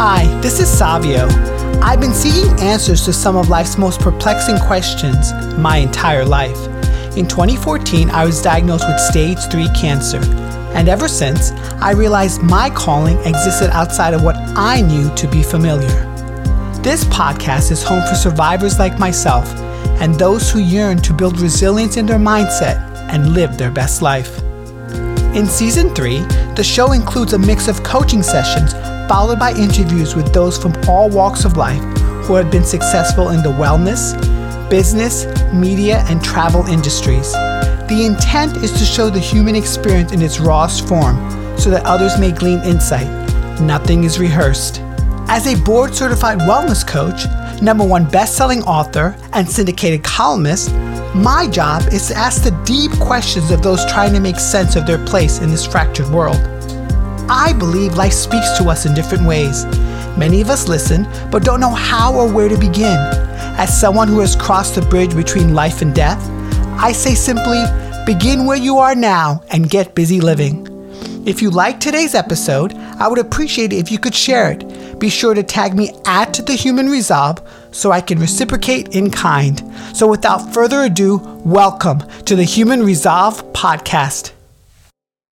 Hi, this is Savio. I've been seeking answers to some of life's most perplexing questions my entire life. In 2014, I was diagnosed with stage 3 cancer, and ever since, I realized my calling existed outside of what I knew to be familiar. This podcast is home for survivors like myself and those who yearn to build resilience in their mindset and live their best life. In season 3, the show includes a mix of coaching sessions followed by interviews with those from all walks of life who have been successful in the wellness, business, media, and travel industries. The intent is to show the human experience in its rawest form so that others may glean insight. Nothing is rehearsed. As a board certified wellness coach, number one best-selling author, and syndicated columnist, my job is to ask the deep questions of those trying to make sense of their place in this fractured world. I believe life speaks to us in different ways. Many of us listen, but don't know how or where to begin. As someone who has crossed the bridge between life and death, I say simply begin where you are now and get busy living. If you like today's episode, I would appreciate it if you could share it. Be sure to tag me at The Human Resolve so I can reciprocate in kind. So without further ado, welcome to the Human Resolve podcast.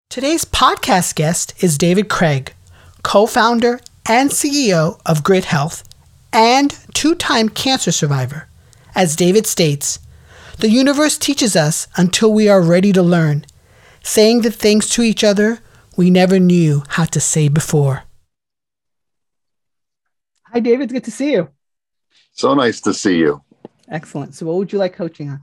Today's podcast guest is David Craig, co founder and CEO of GRYT Health and two time cancer survivor. As David states, the universe teaches us until we are ready to learn, saying the things to each other we never knew how to say before. Hi, David. Good to see you. So nice to see you. Excellent. So, what would you like coaching on?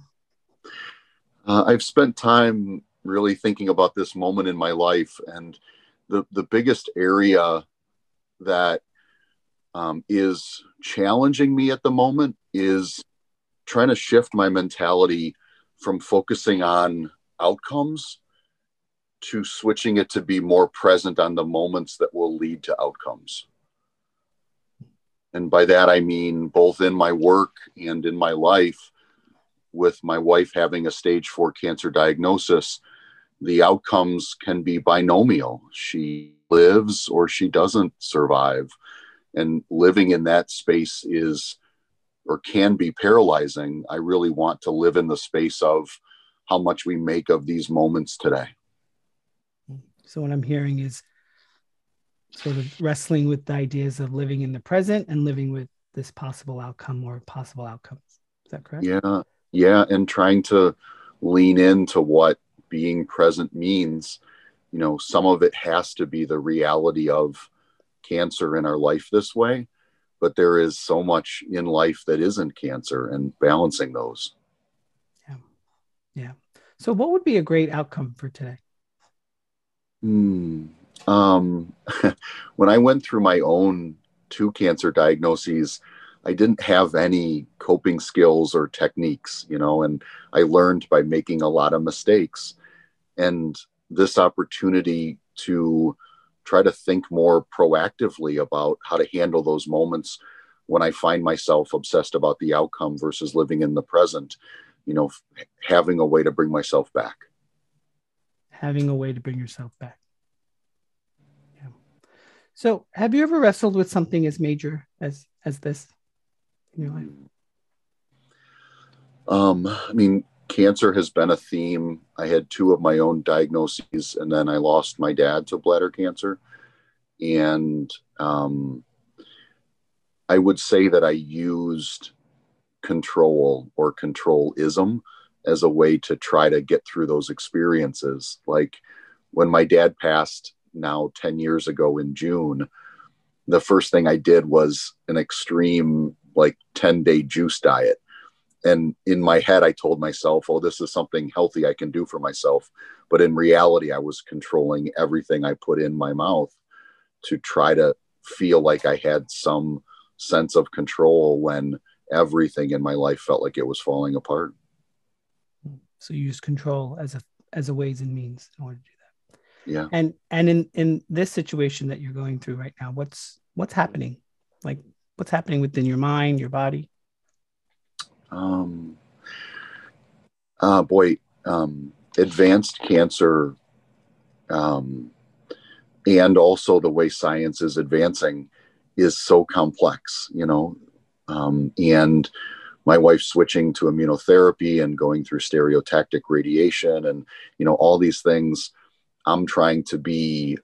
Uh, I've spent time really thinking about this moment in my life and the the biggest area that um, is challenging me at the moment is trying to shift my mentality from focusing on outcomes to switching it to be more present on the moments that will lead to outcomes. And by that, I mean both in my work and in my life, with my wife having a stage four cancer diagnosis, the outcomes can be binomial. She lives or she doesn't survive. And living in that space is or can be paralyzing. I really want to live in the space of how much we make of these moments today. So, what I'm hearing is sort of wrestling with the ideas of living in the present and living with this possible outcome or possible outcomes. Is that correct? Yeah. Yeah. And trying to lean into what being present means you know some of it has to be the reality of cancer in our life this way but there is so much in life that isn't cancer and balancing those. Yeah. Yeah. So what would be a great outcome for today? Hmm. um, when i went through my own two cancer diagnoses I didn't have any coping skills or techniques, you know, and I learned by making a lot of mistakes and this opportunity to try to think more proactively about how to handle those moments when I find myself obsessed about the outcome versus living in the present, you know, having a way to bring myself back. Having a way to bring yourself back. Yeah. So, have you ever wrestled with something as major as as this in your life? Um, I mean, cancer has been a theme. I had two of my own diagnoses, and then I lost my dad to bladder cancer. And um, I would say that I used control or controlism as a way to try to get through those experiences. Like when my dad passed now 10 years ago in June, the first thing I did was an extreme, like 10 day juice diet and in my head i told myself oh this is something healthy i can do for myself. But in reality i was controlling everything i put in my mouth to try to feel like i had some sense of control when everything in my life felt like it was falling apart. So you use control as a as a ways and means in order to do that. Yeah. And and in in this situation that you're going through right now what's what's happening? Like what's happening within your mind your body um, uh, boy, um, advanced cancer, um, and also the way science is advancing, is so complex, you know. Um, and my wife switching to immunotherapy and going through stereotactic radiation and, you know, all these things. I'm trying to be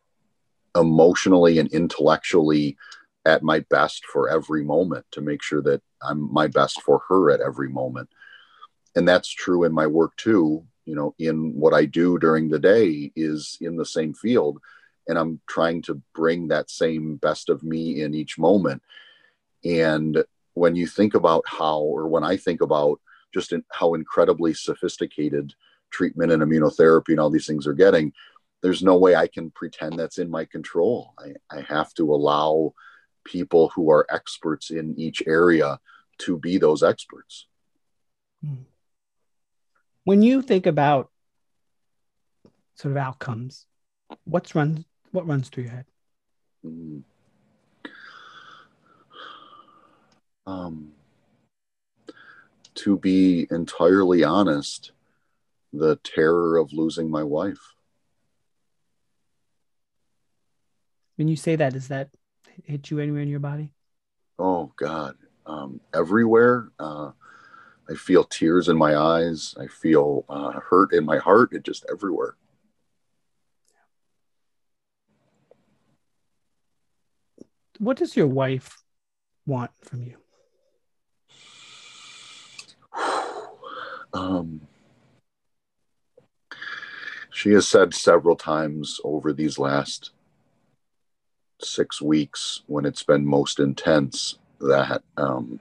emotionally and intellectually at my best for every moment to make sure that I'm my best for her at every moment. And that's true in my work too. You know, in what I do during the day is in the same field. And I'm trying to bring that same best of me in each moment. And when you think about how, or when I think about just in, how incredibly sophisticated treatment and immunotherapy and all these things are getting, there's no way I can pretend that's in my control. I, I have to allow people who are experts in each area to be those experts. Hmm. When you think about sort of outcomes, what's runs what runs through your head? Mm. Um, to be entirely honest, the terror of losing my wife. When you say that, is that hit you anywhere in your body? Oh God, um, everywhere. Uh, I feel tears in my eyes. I feel uh, hurt in my heart. It just everywhere. What does your wife want from you? Um, she has said several times over these last six weeks when it's been most intense that um,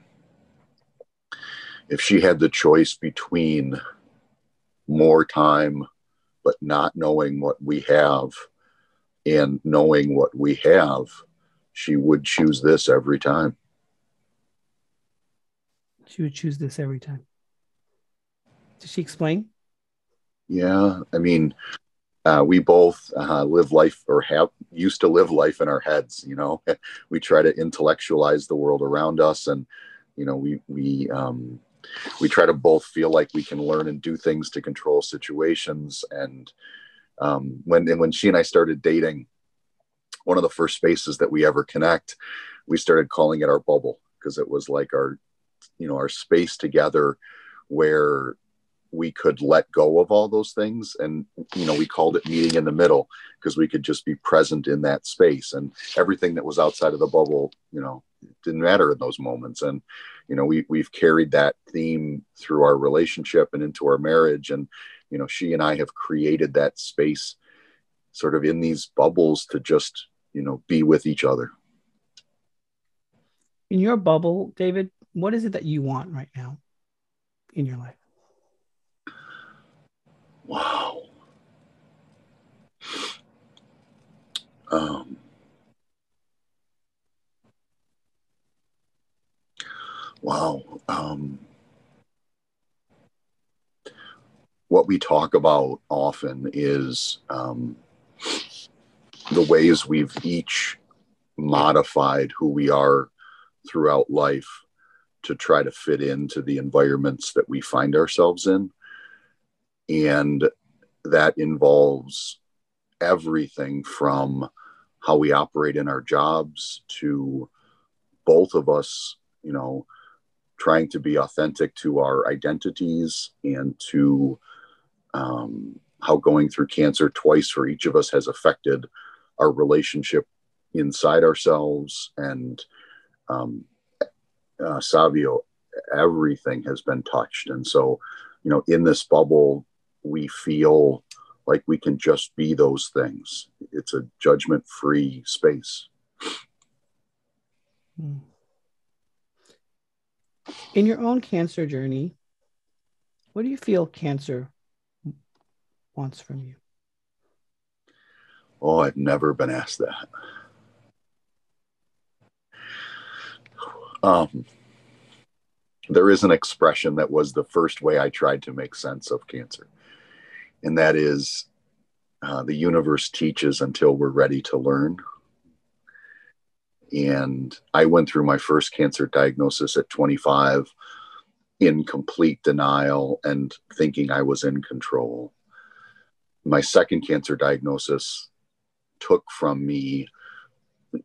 if she had the choice between more time but not knowing what we have and knowing what we have she would choose this every time. She would choose this every time. Did she explain? Yeah i mean uh, we both uh, live life or have used to live life in our heads you know? We try to intellectualize the world around us and you know we we um, we try to both feel like we can learn and do things to control situations. And um, when and when she and i started dating one of the first spaces that we ever connect we started calling it our bubble because it was like our you know our space together where we could let go of all those things. And you know we called it meeting in the middle because we could just be present in that space. And everything that was outside of the bubble you know didn't matter in those moments. And you know we we've carried that theme through our relationship and into our marriage. And you know she and I have created that space sort of in these bubbles to just you know be with each other. In your bubble david what is it that you want right now in your life Wow. Um, wow. Um, what we talk about often is um, the ways we've each modified who we are throughout life to try to fit into the environments that we find ourselves in and that involves everything from how we operate in our jobs to both of us, you know, trying to be authentic to our identities and to um, how going through cancer twice for each of us has affected our relationship inside ourselves and um, uh, Savio, everything has been touched. And so, you know, in this bubble, we feel like we can just be those things. It's a judgment free space. Hmm. In your own cancer journey, what do you feel cancer wants from you? Oh, I've never been asked that. Um, there is an expression that was the first way I tried to make sense of cancer and that is uh, the universe teaches until we're ready to learn. And I went through my first cancer diagnosis at 25 in complete denial and thinking I was in control. My second cancer diagnosis took from me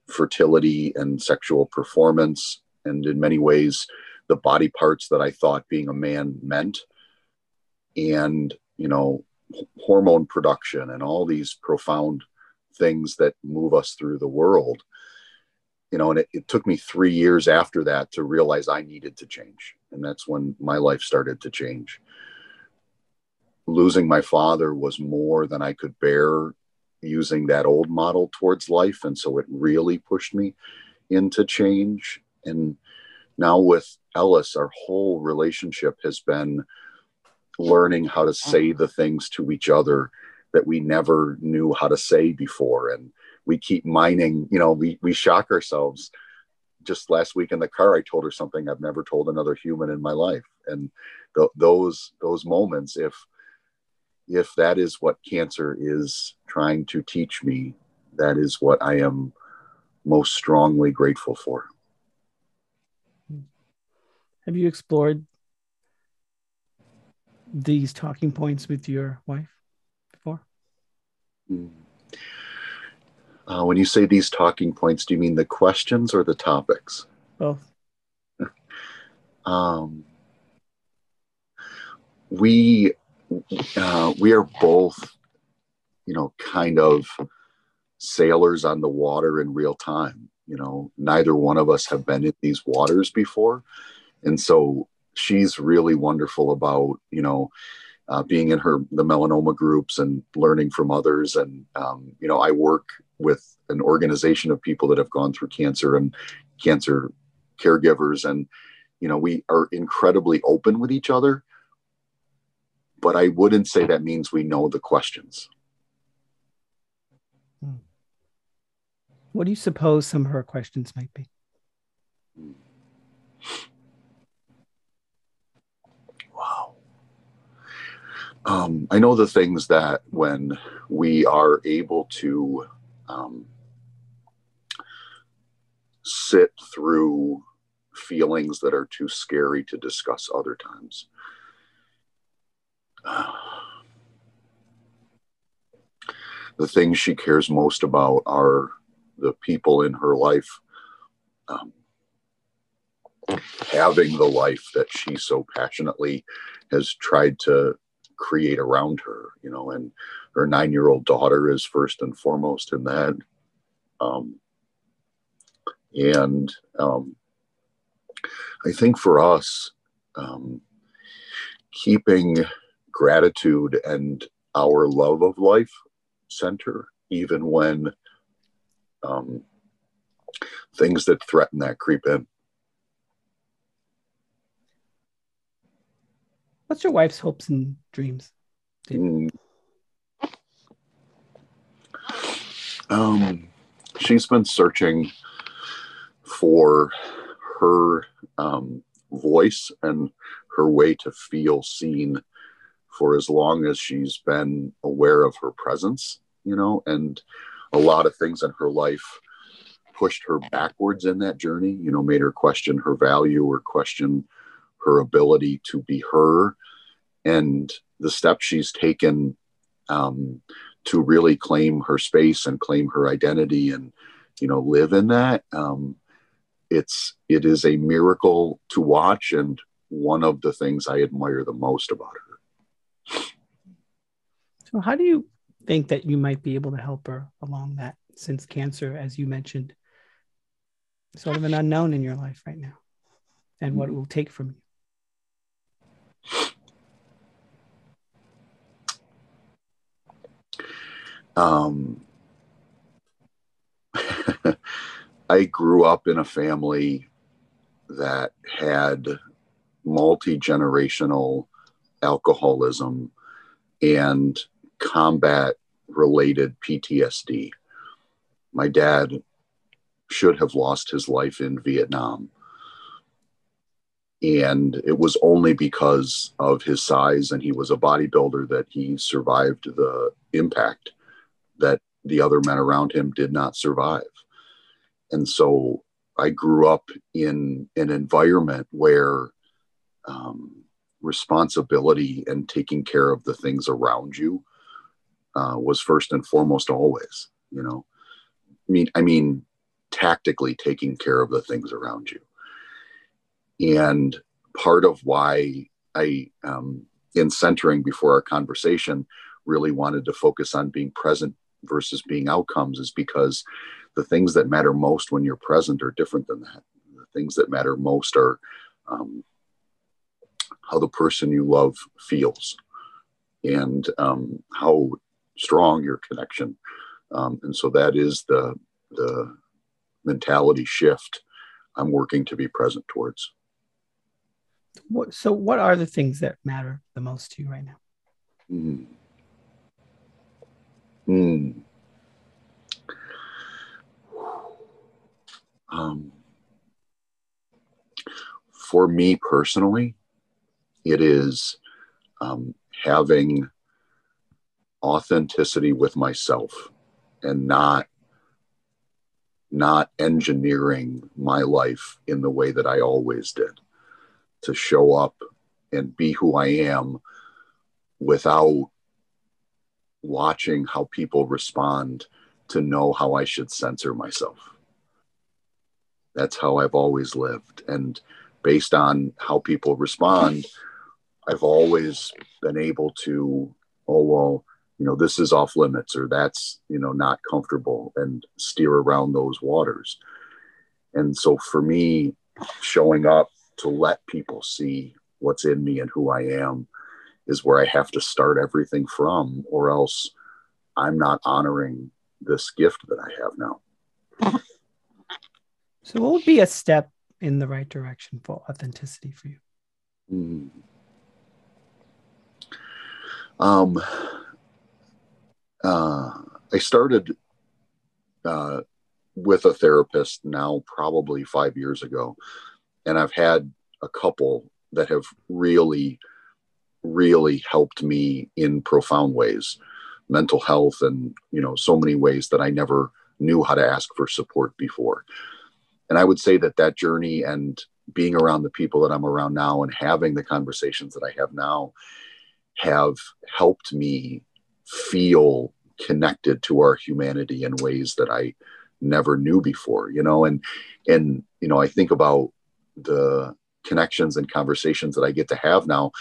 fertility and sexual performance, and in many ways, the body parts that I thought being a man meant, and you know, hormone production and all these profound things that move us through the world. You know, and it, it took me three years after that to realize I needed to change. And that's when my life started to change. Losing my father was more than I could bear using that old model towards life. And so it really pushed me into change. And now with Ellis, our whole relationship has been learning how to say mm. the things to each other that we never knew how to say before. And we keep mining, you know, we, we shock ourselves. Just last week in the car, I told her something I've never told another human in my life. And th- those, those moments, if, if that is what cancer is trying to teach me, that is what I am most strongly grateful for. Have you explored these talking points with your wife before? Hmm. Uh, when you say these talking points, do you mean the questions or the topics? Both. um, we uh, we are both, you know, kind of sailors on the water in real time. You know, neither one of us have been in these waters before, and so she's really wonderful about you know uh, being in her the melanoma groups and learning from others. And um, you know i work with an organization of people that have gone through cancer and cancer caregivers. And you know we are incredibly open with each other. But i wouldn't say that means we know the questions. Hmm. what do you suppose some of her questions might be Um, I know the things that when we are able to um, sit through feelings that are too scary to discuss other times. The things she cares most about are the people in her life um, having the life that she so passionately has tried to create around her, you know, and her nine year old daughter is first and foremost in that. Um, and um, I think for us, um, keeping gratitude and our love of life center, even when um, things that threaten that creep in. What's your wife's hopes and dreams? Mm. Um, she's been searching for her um, voice and her way to feel seen for as long as she's been aware of her presence, you know, and a lot of things in her life pushed her backwards in that journey, you know, made her question her value or question her ability to be her and the steps she's taken um, to really claim her space and claim her identity and you know live in that um, it's it is a miracle to watch and one of the things i admire the most about her. So how do you think that you might be able to help her along that since cancer as you mentioned sort of an unknown in your life right now and what it will take from you Um, I grew up in a family that had multi generational alcoholism and combat related PTSD. My dad should have lost his life in Vietnam. And it was only because of his size and he was a bodybuilder that he survived the impact that the other men around him did not survive. And so I grew up in an environment where um, responsibility and taking care of the things around you uh, was first and foremost always, you know. I mean, I mean, tactically taking care of the things around you. And part of why I, um, in centering before our conversation, really wanted to focus on being present versus being outcomes is because the things that matter most when you're present are different than that. The things that matter most are um, how the person you love feels and um, how strong your connection. Um, and so that is the the mentality shift I'm working to be present towards. What, so, what are the things that matter the most to you right now? Mm. Mm. Um, for me personally, it is um, having authenticity with myself and not not engineering my life in the way that I always did to show up and be who I am without watching how people respond to know how I should censor myself. That's how I've always lived. And based on how people respond, I've always been able to, oh, well, you know, this is off limits or that's, you know, not comfortable and steer around those waters. And so for me, showing up to let people see what's in me and who I am is where I have to start everything from, or else I'm not honoring this gift that I have now. So, what would be a step in the right direction for authenticity for you? Mm. Um, uh, I started uh, with a therapist now, probably five years ago, and I've had a couple that have really, really helped me in profound ways, mental health, and you know, so many ways that I never knew how to ask for support before. And I would say that that journey and being around the people that I'm around now and having the conversations that I have now have helped me feel connected to our humanity in ways that I never knew before, you know, and, and, you know, I think about the connections and conversations that I get to have now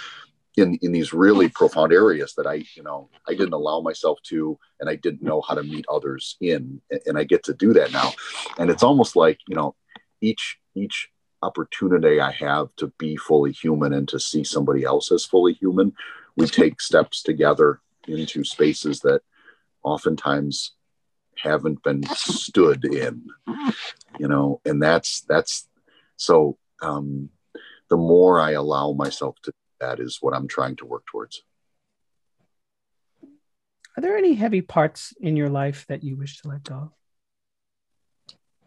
in, in these really profound areas that I, you know, I didn't allow myself to, and I didn't know how to meet others in, and I get to do that now. And it's almost like, you know, each, each opportunity I have to be fully human and to see somebody else as fully human we take steps together into spaces that oftentimes haven't been stood in you know and that's that's so um the more i allow myself to that is what i'm trying to work towards. Are there any heavy parts in your life that you wish to let go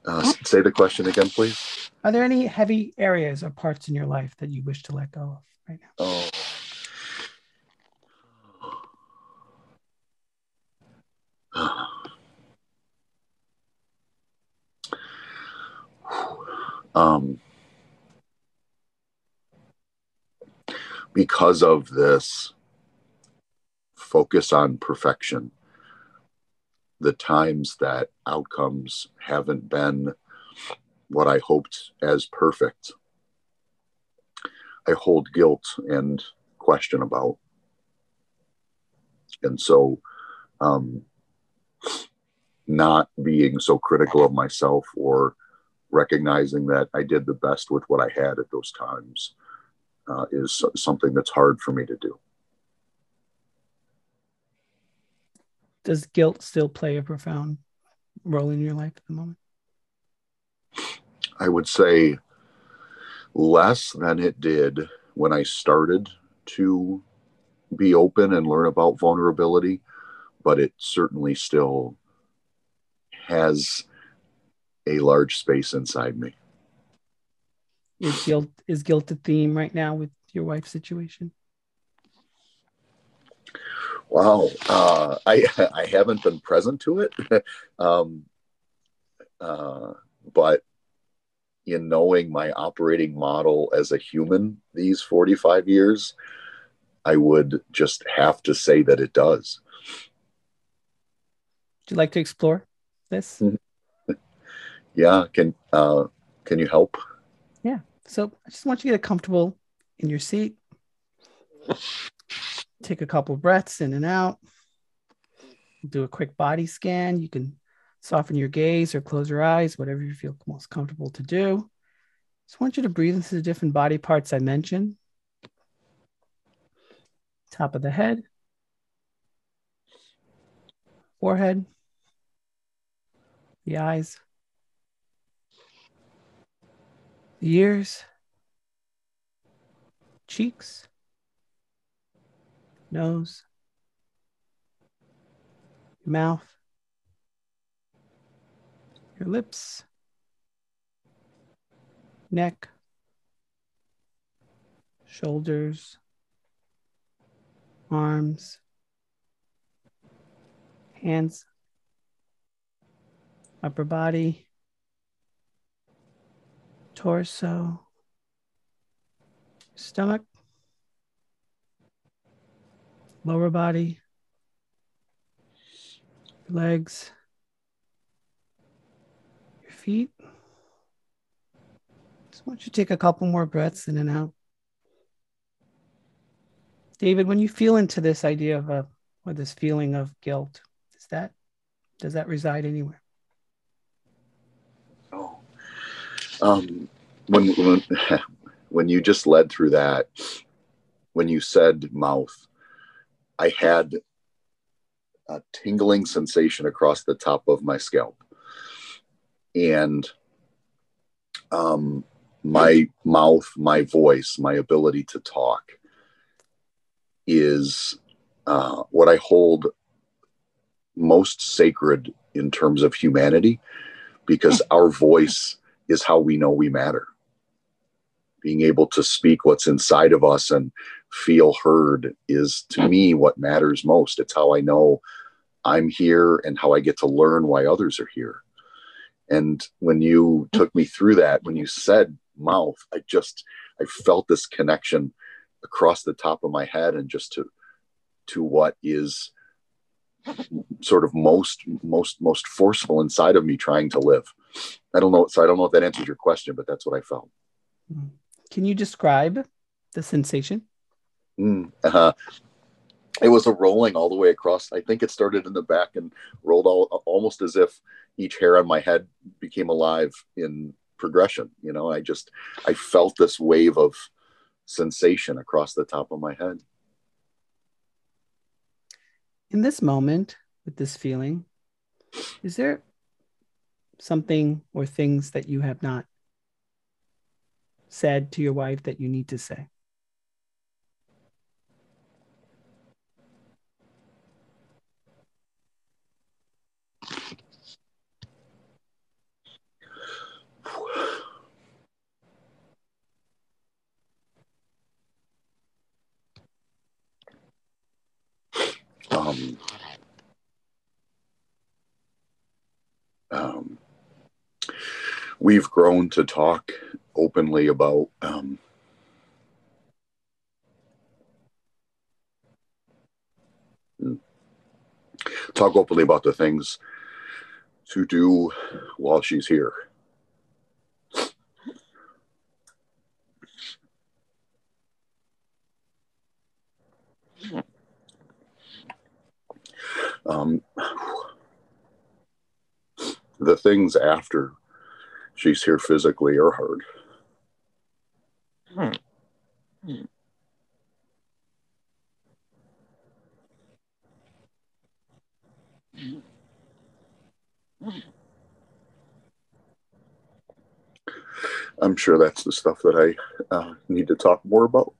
uh, say the question again please. Are there any heavy areas or parts in your life that you wish to let go of right now? Oh. Um, because of this focus on perfection, the times that outcomes haven't been what I hoped as perfect, I hold guilt and question about. And so, um, not being so critical of myself or recognizing that I did the best with what I had at those times uh, is something that's hard for me to do. Does guilt still play a profound role in your life at the moment? I would say less than it did when I started to be open and learn about vulnerability, but it certainly still has a large space inside me. Is guilt is guilt a theme right now with your wife's situation? Wow, uh, I I haven't been present to it, um, uh, but in knowing my operating model as a human these 45 years, I would just have to say that it does. Would you like to explore this? Mm-hmm. Yeah. Can uh, can you help? Yeah. So I just want you to get comfortable in your seat. Take a couple breaths in and out. Do a quick body scan. You can soften your gaze or close your eyes, whatever you feel most comfortable to do. Just want you to breathe into the different body parts I mentioned. Top of the head, forehead, the eyes, the ears, cheeks, nose, mouth, your lips, neck, shoulders, arms, hands, upper body, torso, stomach, lower body, legs, your feet. Just want you to take a couple more breaths in and out. David, when you feel into this idea of a or this feeling of guilt, is that does that reside anywhere? Oh, um, when when when you just led through that, when you said mouth, I had a tingling sensation across the top of my scalp, and um, my mouth, my voice, my ability to talk is uh, what I hold most sacred in terms of humanity because our voice is how we know we matter. Being able to speak what's inside of us and feel heard is to me what matters most. It's how I know I'm here and how I get to learn why others are here. And when you took me through that, when you said mouth, I just I felt this connection across the top of my head and just to to what is sort of most most most forceful inside of me trying to live i don't know so i don't know if that answers your question but that's what i felt. Can you describe the sensation? Mm, uh, it was a rolling all the way across. I think it started in the back and rolled all almost as if each hair on my head became alive in progression you know? I just i felt this wave of sensation across the top of my head. In this moment with this feeling, is there something or things that you have not said to your wife that you need to say? um, um, we've grown to talk openly about um, talk openly about the things to do while she's here. Um, the things after she's here physically or hard. Hmm. I'm sure that's the stuff that I uh, need to talk more about.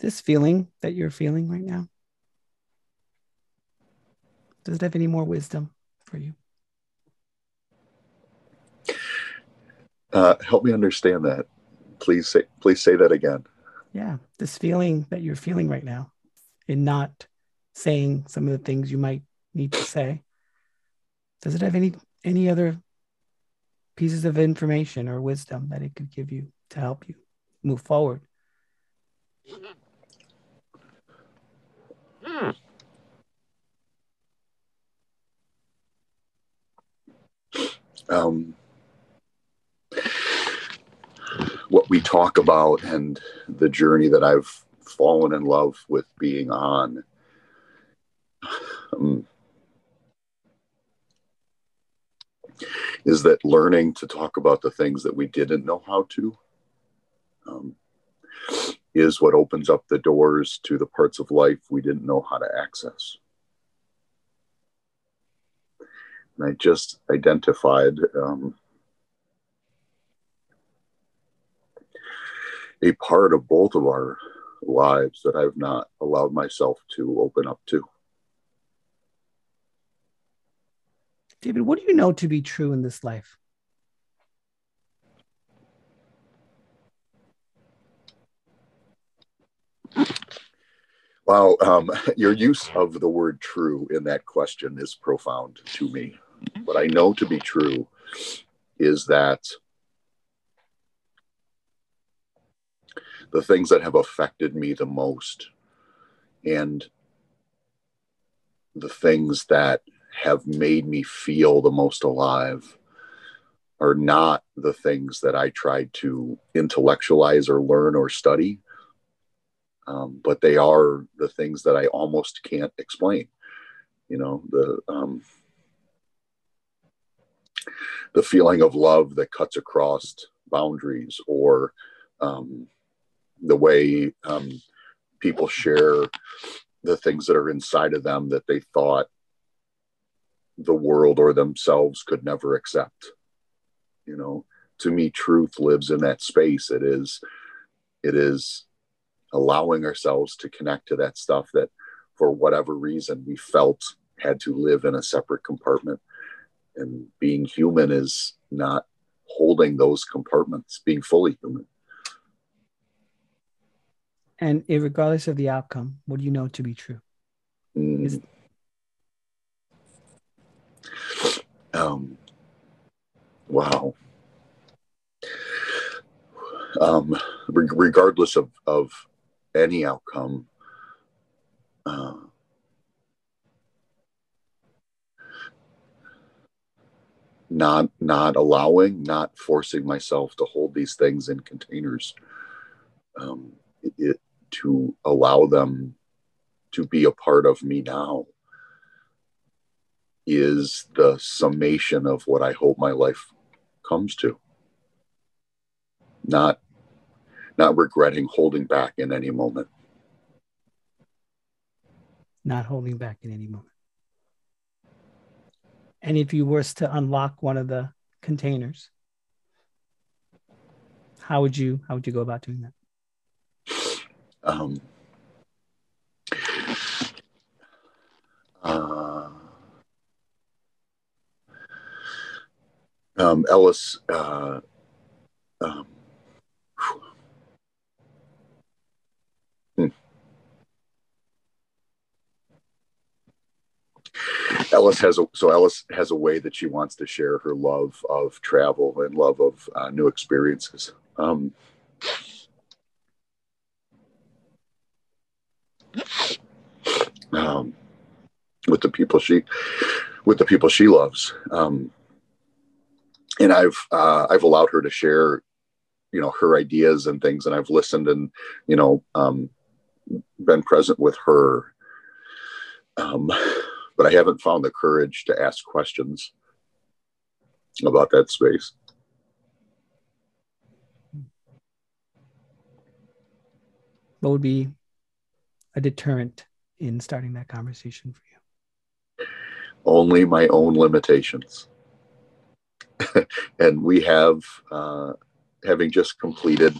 This feeling that you're feeling right now? Does it have any more wisdom for you? Uh, help me understand that. Please say, please say that again. Yeah, this feeling that you're feeling right now, in not saying some of the things you might need to say. Does it have any any other pieces of information or wisdom that it could give you to help you move forward. Um, what we talk about and the journey that I've fallen in love with being on. Um, is that learning to talk about the things that we didn't know how to um, is what opens up the doors to the parts of life we didn't know how to access. And I just identified um, a part of both of our lives that I've not allowed myself to open up to. David, what do you know to be true in this life? Wow, um, your use of the word true in that question is profound to me. What I know to be true is that the things that have affected me the most and the things that have made me feel the most alive are not the things that I tried to intellectualize or learn or study, um, but they are the things that I almost can't explain. You know, the um, the feeling of love that cuts across boundaries, or um, the way um, people share the things that are inside of them that they thought the world or themselves could never accept. You know to me truth lives in that space. It is it is allowing ourselves to connect to that stuff that for whatever reason we felt had to live in a separate compartment and being human is not holding those compartments being fully human and regardless of the outcome what do you know to be true mm. is, um, wow. Um, re- regardless of, of any outcome, uh, not not allowing, not forcing myself to hold these things in containers, um, it, it, to allow them to be a part of me now is the summation of what I hope my life comes to. Not not regretting holding back in any moment. Not holding back in any moment. And if you were to unlock one of the containers, how would you how would you go about doing that? Um, uh, um, Ellis uh, um, Ellis has a so Ellis has a way that she wants to share her love of travel and love of uh, new experiences. Um, um, with the people she with the people she loves. Um, and I've uh, I've allowed her to share, you know, her ideas and things, and I've listened and you know um, been present with her. Um, but I haven't found the courage to ask questions about that space. What would be a deterrent in starting that conversation for you? Only my own limitations. and we have, uh, having just completed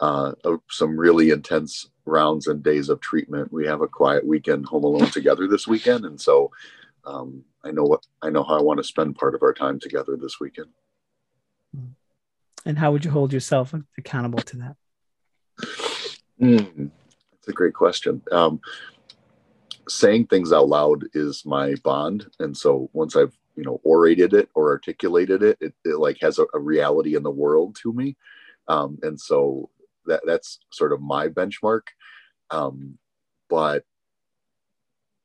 uh, some really intense rounds and days of treatment, we have a quiet weekend home alone together this weekend, and so um, I know what I know how I want to spend part of our time together this weekend. And how would you hold yourself accountable to that? Mm, that's a great question. Um, saying things out loud is my bond, and so once I've you know orated it or articulated it it, it like has a, a, reality in the world to me um, and so that that's sort of my benchmark. Um, but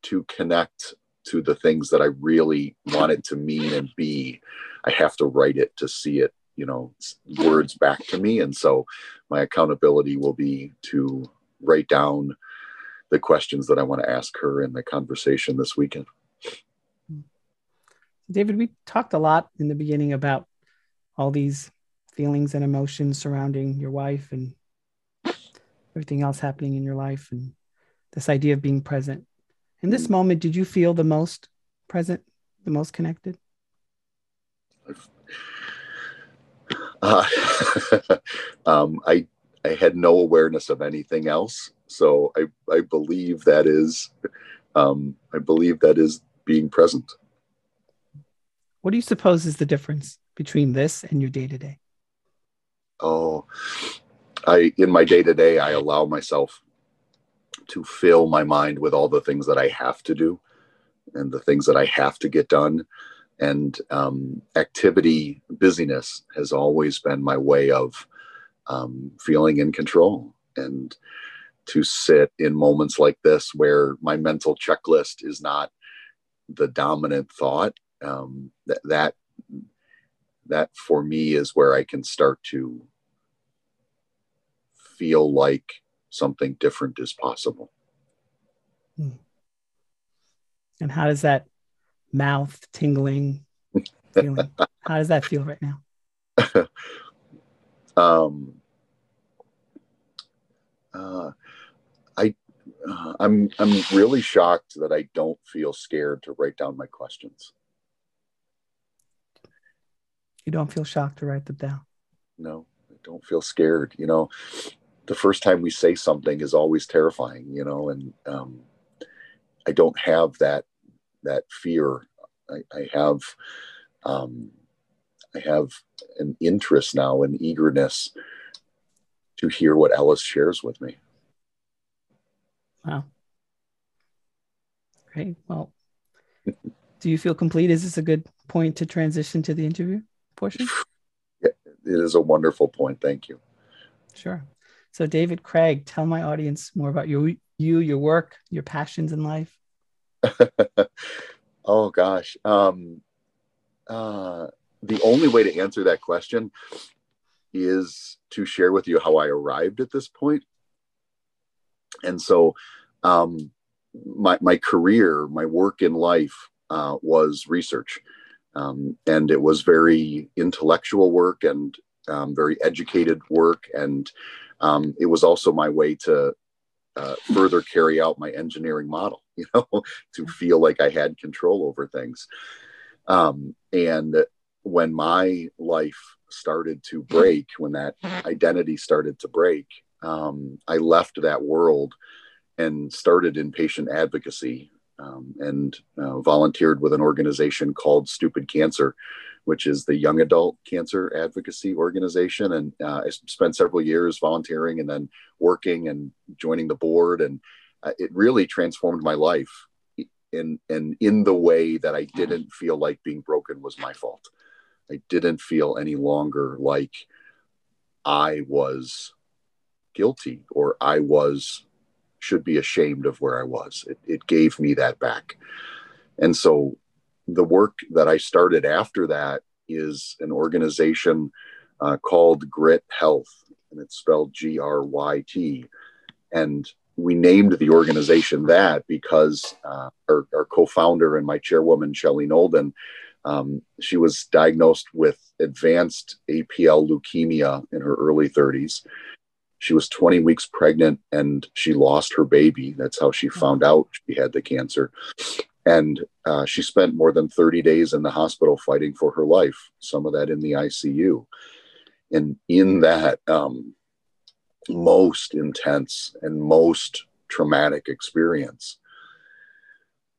to connect to the things that i really want it to mean and be i have to write it to see it you know words back to me. And so my accountability will be to write down the questions that i want to ask her in the conversation this weekend. David, we talked a lot in the beginning about all these feelings and emotions surrounding your wife and everything else happening in your life and this idea of being present. In this moment, did you feel the most present, the most connected? Uh, um, I I had no awareness of anything else, so I I believe that is um, I believe that is being present. What do you suppose is the difference between this and your day to day? Oh, I in my day to day, I allow myself to fill my mind with all the things that I have to do and the things that I have to get done. And um, activity, busyness has always been my way of um, feeling in control and to sit in moments like this where my mental checklist is not the dominant thought um, that that that for me is where I can start to feel like something different is possible. Hmm. And how does that mouth tingling feeling? how does that feel right now? um, uh, I, uh, I'm, I'm really shocked that I don't feel scared to write down my questions. You don't feel shocked to write them down. No, I don't feel scared. You know, the first time we say something is always terrifying. You know, and um, I don't have that that fear. I, I have um, I have an interest now, an eagerness to hear what Ellis shares with me. Wow. Great. Well, do you feel complete? Is this a good point to transition to the interview? portion? It is a wonderful point. Thank you. Sure. So, David Craig, tell my audience more about you, you, your work, your passions in life. oh gosh, um, uh, the only way to answer that question is to share with you how I arrived at this point. And so, um, my my career, my work in life uh, was research. Um, and it was very intellectual work and um, very educated work. And um, it was also my way to uh, further carry out my engineering model, you know, to feel like I had control over things. Um, and when my life started to break, when that identity started to break, um, I left that world and started in patient advocacy um, and uh, volunteered with an organization called Stupid Cancer, which is the young adult cancer advocacy organization. And uh, I spent several years volunteering and then working and joining the board. And uh, it really transformed my life in, in, in the way that I didn't feel like being broken was my fault. I didn't feel any longer like I was guilty or I was should be ashamed of where I was. It, it gave me that back. And so the work that I started after that is an organization uh, called GRYT Health, and it's spelled G R Y T. And we named the organization that because uh, our, our, co-founder and my chairwoman Shelley Nolden, um, she was diagnosed with advanced APL leukemia in her early 30s, she was 20 weeks pregnant and she lost her baby. That's how she found out she had the cancer. And uh, she spent more than 30 days in the hospital fighting for her life, some of that in the ICU. And in that um, most intense and most traumatic experience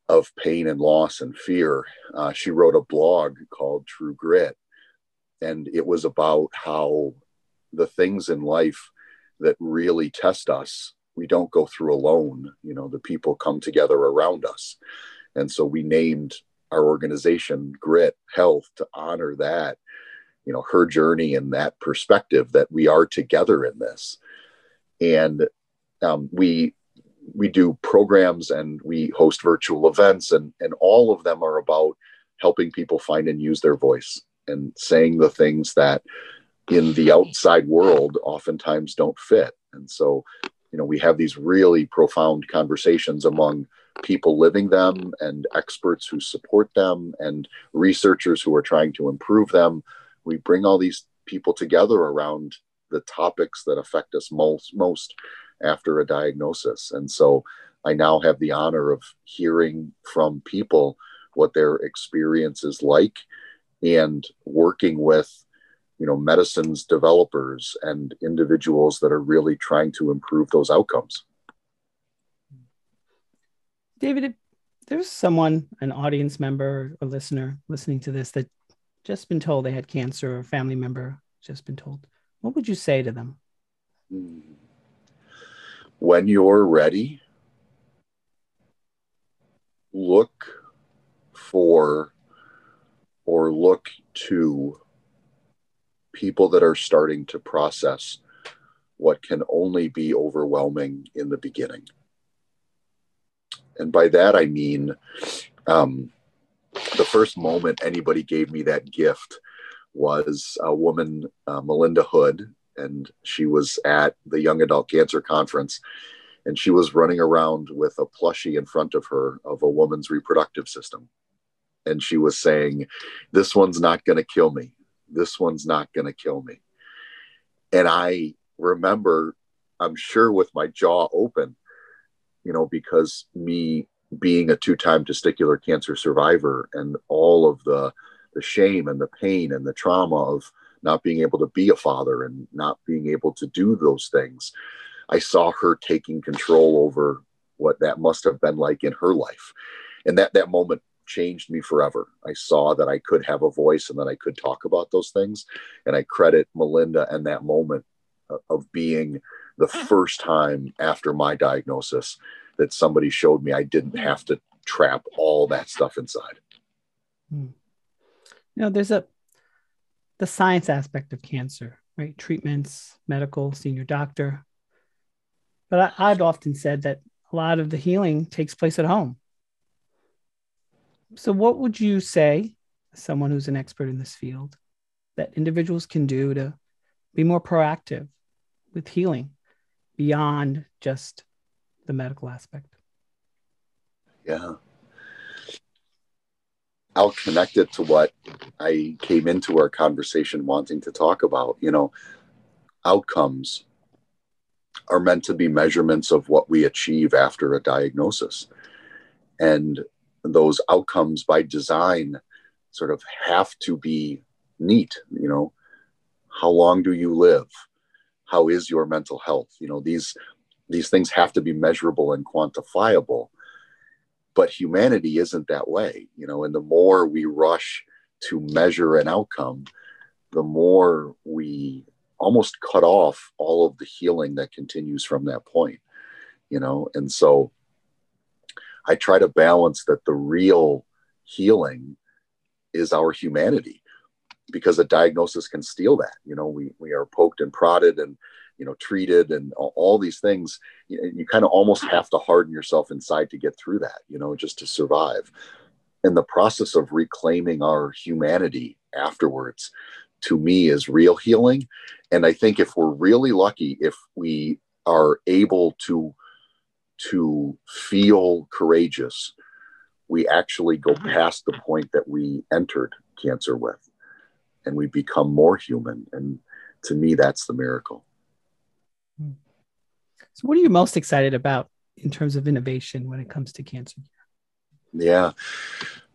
of pain and loss and fear, uh, she wrote a blog called True Grit. And it was about how the things in life that really test us we don't go through alone you know the people come together around us and so we named our organization, GRYT Health, to honor that, you know, her journey and that perspective that we are together in this. And um, we we do programs and we host virtual events and and all of them are about helping people find and use their voice and saying the things that in the outside world oftentimes don't fit and so you know we have these really profound conversations among people living them and experts who support them and researchers who are trying to improve them. We bring all these people together around the topics that affect us most most after a diagnosis. And so i now have the honor of hearing from people what their experience is like and working with you know medicines developers and individuals that are really trying to improve those outcomes david if there's someone an audience member a listener listening to this that just been told they had cancer or a family member just been told what would you say to them hmm. when you're ready look for or look to people that are starting to process what can only be overwhelming in the beginning. And by that, I mean um, the first moment anybody gave me that gift was a woman, uh, Melinda Hood, and she was at the Young Adult Cancer Conference. And she was running around with a plushie in front of her of a woman's reproductive system. And she was saying, This one's not going to kill me this one's not going to kill me. And I remember, I'm sure with my jaw open, you know, because me being a two time testicular cancer survivor and all of the, the shame and the pain and the trauma of not being able to be a father and not being able to do those things. I saw her taking control over what that must have been like in her life. And that, that moment changed me forever. I saw that I could have a voice and that I could talk about those things. And I credit Melinda and that moment uh, of being the first time after my diagnosis that somebody showed me I didn't have to trap all that stuff inside. Hmm. You know, there's a the science aspect of cancer, right? Treatments, medical, senior doctor. But I, I've often said that a lot of the healing takes place at home so, what would you say, someone who's an expert in this field, that individuals can do to be more proactive with healing beyond just the medical aspect? Yeah. I'll connect it to what I came into our conversation wanting to talk about. You know, outcomes are meant to be measurements of what we achieve after a diagnosis. And those outcomes by design sort of have to be neat you know how long do you live how is your mental health? You know these these things have to be measurable and quantifiable but humanity isn't that way you know and the more we rush to measure an outcome the more we almost cut off all of the healing that continues from that point you know and so I try to balance that the real healing is our humanity because a diagnosis can steal that. You know, we, we are poked and prodded and, you know, treated and all, all these things. You, you kind of almost have to harden yourself inside to get through that, you know, just to survive. And the process of reclaiming our humanity afterwards to me is real healing. And I think if we're really lucky, if we are able to to feel courageous, we actually go mm-hmm. past the point that we entered cancer with and we become more human. And to me, that's the miracle. So, what are you most excited about in terms of innovation when it comes to cancer? Care? Yeah.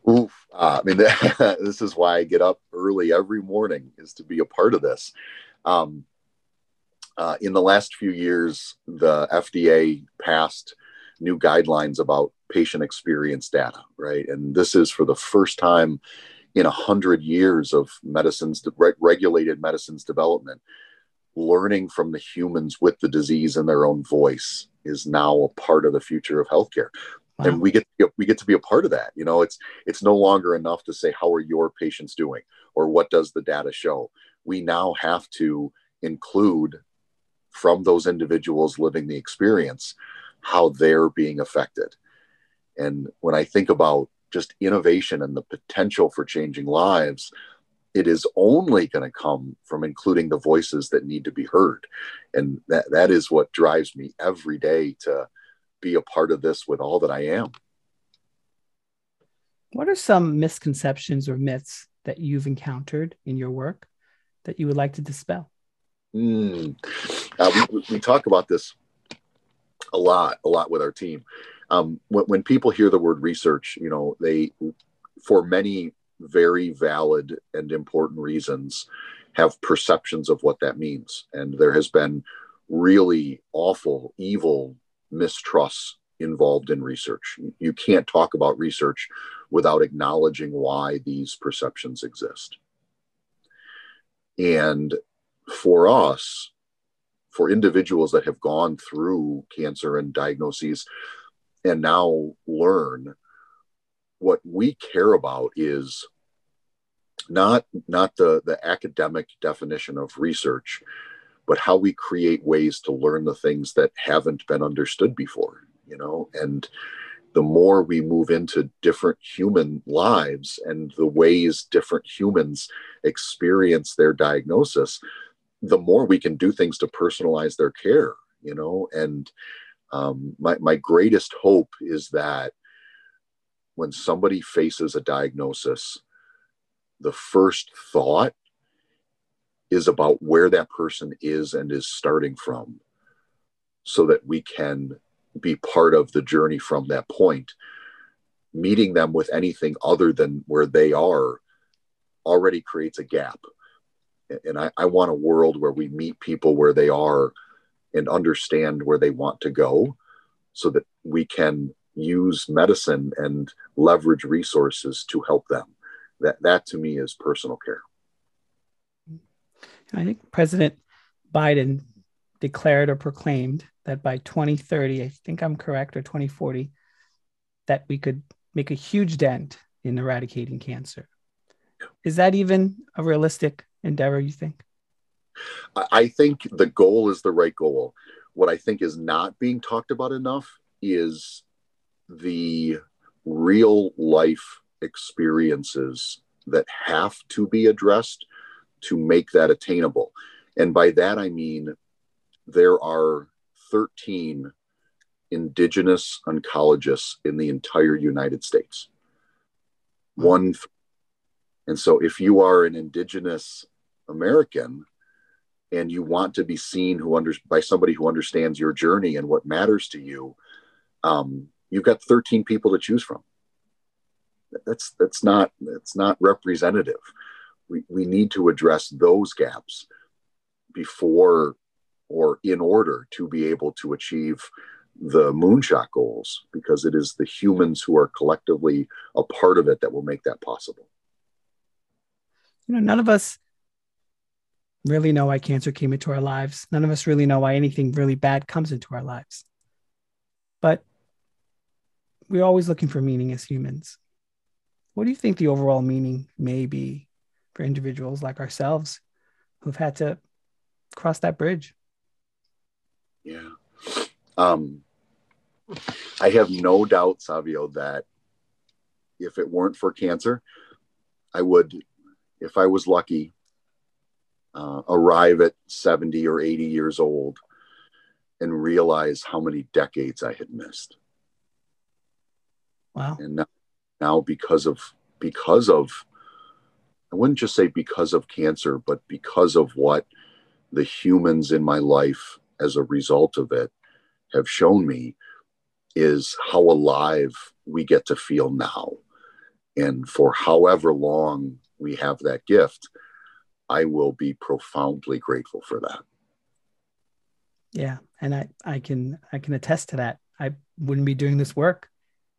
Oof. Uh, I mean, this is why I get up early every morning is to be a part of this. Um, uh, in the last few years, the FDA passed new guidelines about patient experience data, right? And this is for the first time in a hundred years of medicines, re- regulated medicines development, learning from the humans with the disease in their own voice is now a part of the future of healthcare. wow. and we get we get to be a part of that you know it's it's no longer enough to say how are your patients doing or what does the data show we now have to include from those individuals living the experience how they're being affected and when i think about just innovation and the potential for changing lives it is only going to come from including the voices that need to be heard. And that that is what drives me every day to be a part of this with all that i am. What are some misconceptions or myths that you've encountered in your work that you would like to dispel? Mm. uh, we, we, talk about this a lot a lot with our team um, when, when people hear the word research you know they for many very valid and important reasons have perceptions of what that means. And there has been really awful, evil mistrusts involved in research. You can't talk about research without acknowledging why these perceptions exist. And for us, for individuals that have gone through cancer and diagnoses and now learn what we care about is not not the the academic definition of research but how we create ways to learn the things that haven't been understood before you know? And the more we move into different human lives and the ways different humans experience their diagnosis the more we can do things to personalize their care you know? And um, my, my greatest hope is that when somebody faces a diagnosis the first thought is about where that person is and is starting from so that we can be part of the journey from that point. Meeting them with anything other than where they are already creates a gap. And I, I, want a world where we meet people where they are and understand where they want to go so that we can use medicine and leverage resources to help them. That that to me is personal care. I think president biden declared or proclaimed that by 2030 i think i'm correct or 2040 that we could make a huge dent in eradicating cancer. Is that even a realistic endeavor you think i think the goal is the right goal what i think is not being talked about enough is the real life experiences that have to be addressed to make that attainable. And by that, I mean there are 13 indigenous oncologists in the entire United States. Hmm. One. And so if you are an indigenous American and you want to be seen who under, by somebody who understands your journey and what matters to you, um, you've got 13 people to choose from. That's that's not that's not representative. We, we need to address those gaps before or in order to be able to achieve the moonshot goals because it is the humans who are collectively a part of it that will make that possible. You know none of us really know why cancer came into our lives none of us really know why anything really bad comes into our lives but we're always looking for meaning as humans what do you think the overall meaning may be for individuals like ourselves who've had to cross that bridge? Yeah. Um, I have no doubt, Savio, that if it weren't for cancer, I would, if I was lucky, uh, arrive at 70 or 80 years old and realize how many decades I had missed. Wow. And now now because of because of I wouldn't just say because of cancer, but because of what the humans in my life as a result of it have shown me is how alive we get to feel now. And for however long we have that gift, I will be profoundly grateful for that. Yeah. And I, I can I can attest to that. I wouldn't be doing this work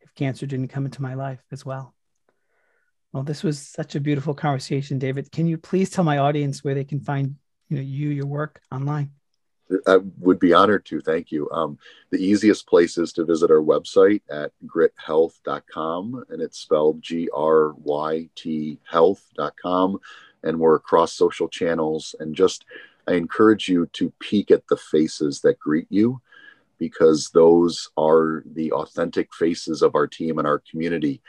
if cancer didn't come into my life as well. Well, this was such a beautiful conversation, David. Can you please tell my audience where they can find you know you your work online? I would be honored to. Thank you. Um, the easiest place is to visit our website at grythealth.com, and it's spelled G R Y T health.com. And we're across social channels. And just, I encourage you to peek at the faces that greet you because those are the authentic faces of our team and our community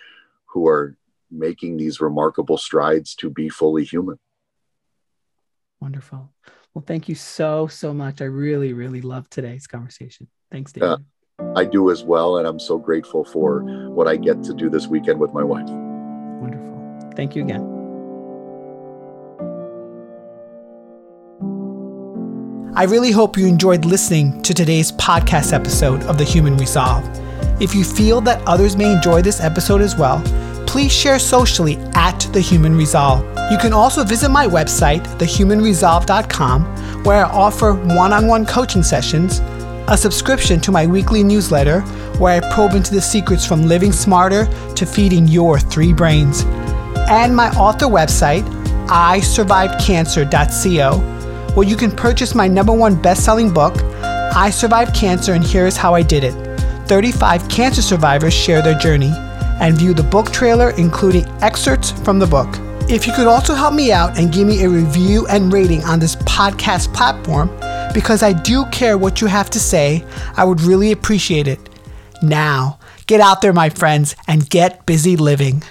who are making these remarkable strides to be fully human. Wonderful. Well, thank you so, so much. I really, really love today's conversation. Thanks, David. Uh, I do as well. And I'm so grateful for what I get to do this weekend with my wife. Wonderful. Thank you again. I really hope you enjoyed listening to today's podcast episode of The Human Resolve. If you feel that others may enjoy this episode as well, please share socially at The Human Resolve. You can also visit my website, thehumanresolve.com, where I offer one on one coaching sessions, a subscription to my weekly newsletter, where I probe into the secrets from living smarter to feeding your three brains, and my author website, isurvivedcancer.co, where you can purchase my number one best selling book, I Survived Cancer and Here's How I Did It. 35 cancer survivors share their journey and view the book trailer, including excerpts from the book. If you could also help me out and give me a review and rating on this podcast platform, because I do care what you have to say, I would really appreciate it. Now, get out there, my friends, and get busy living.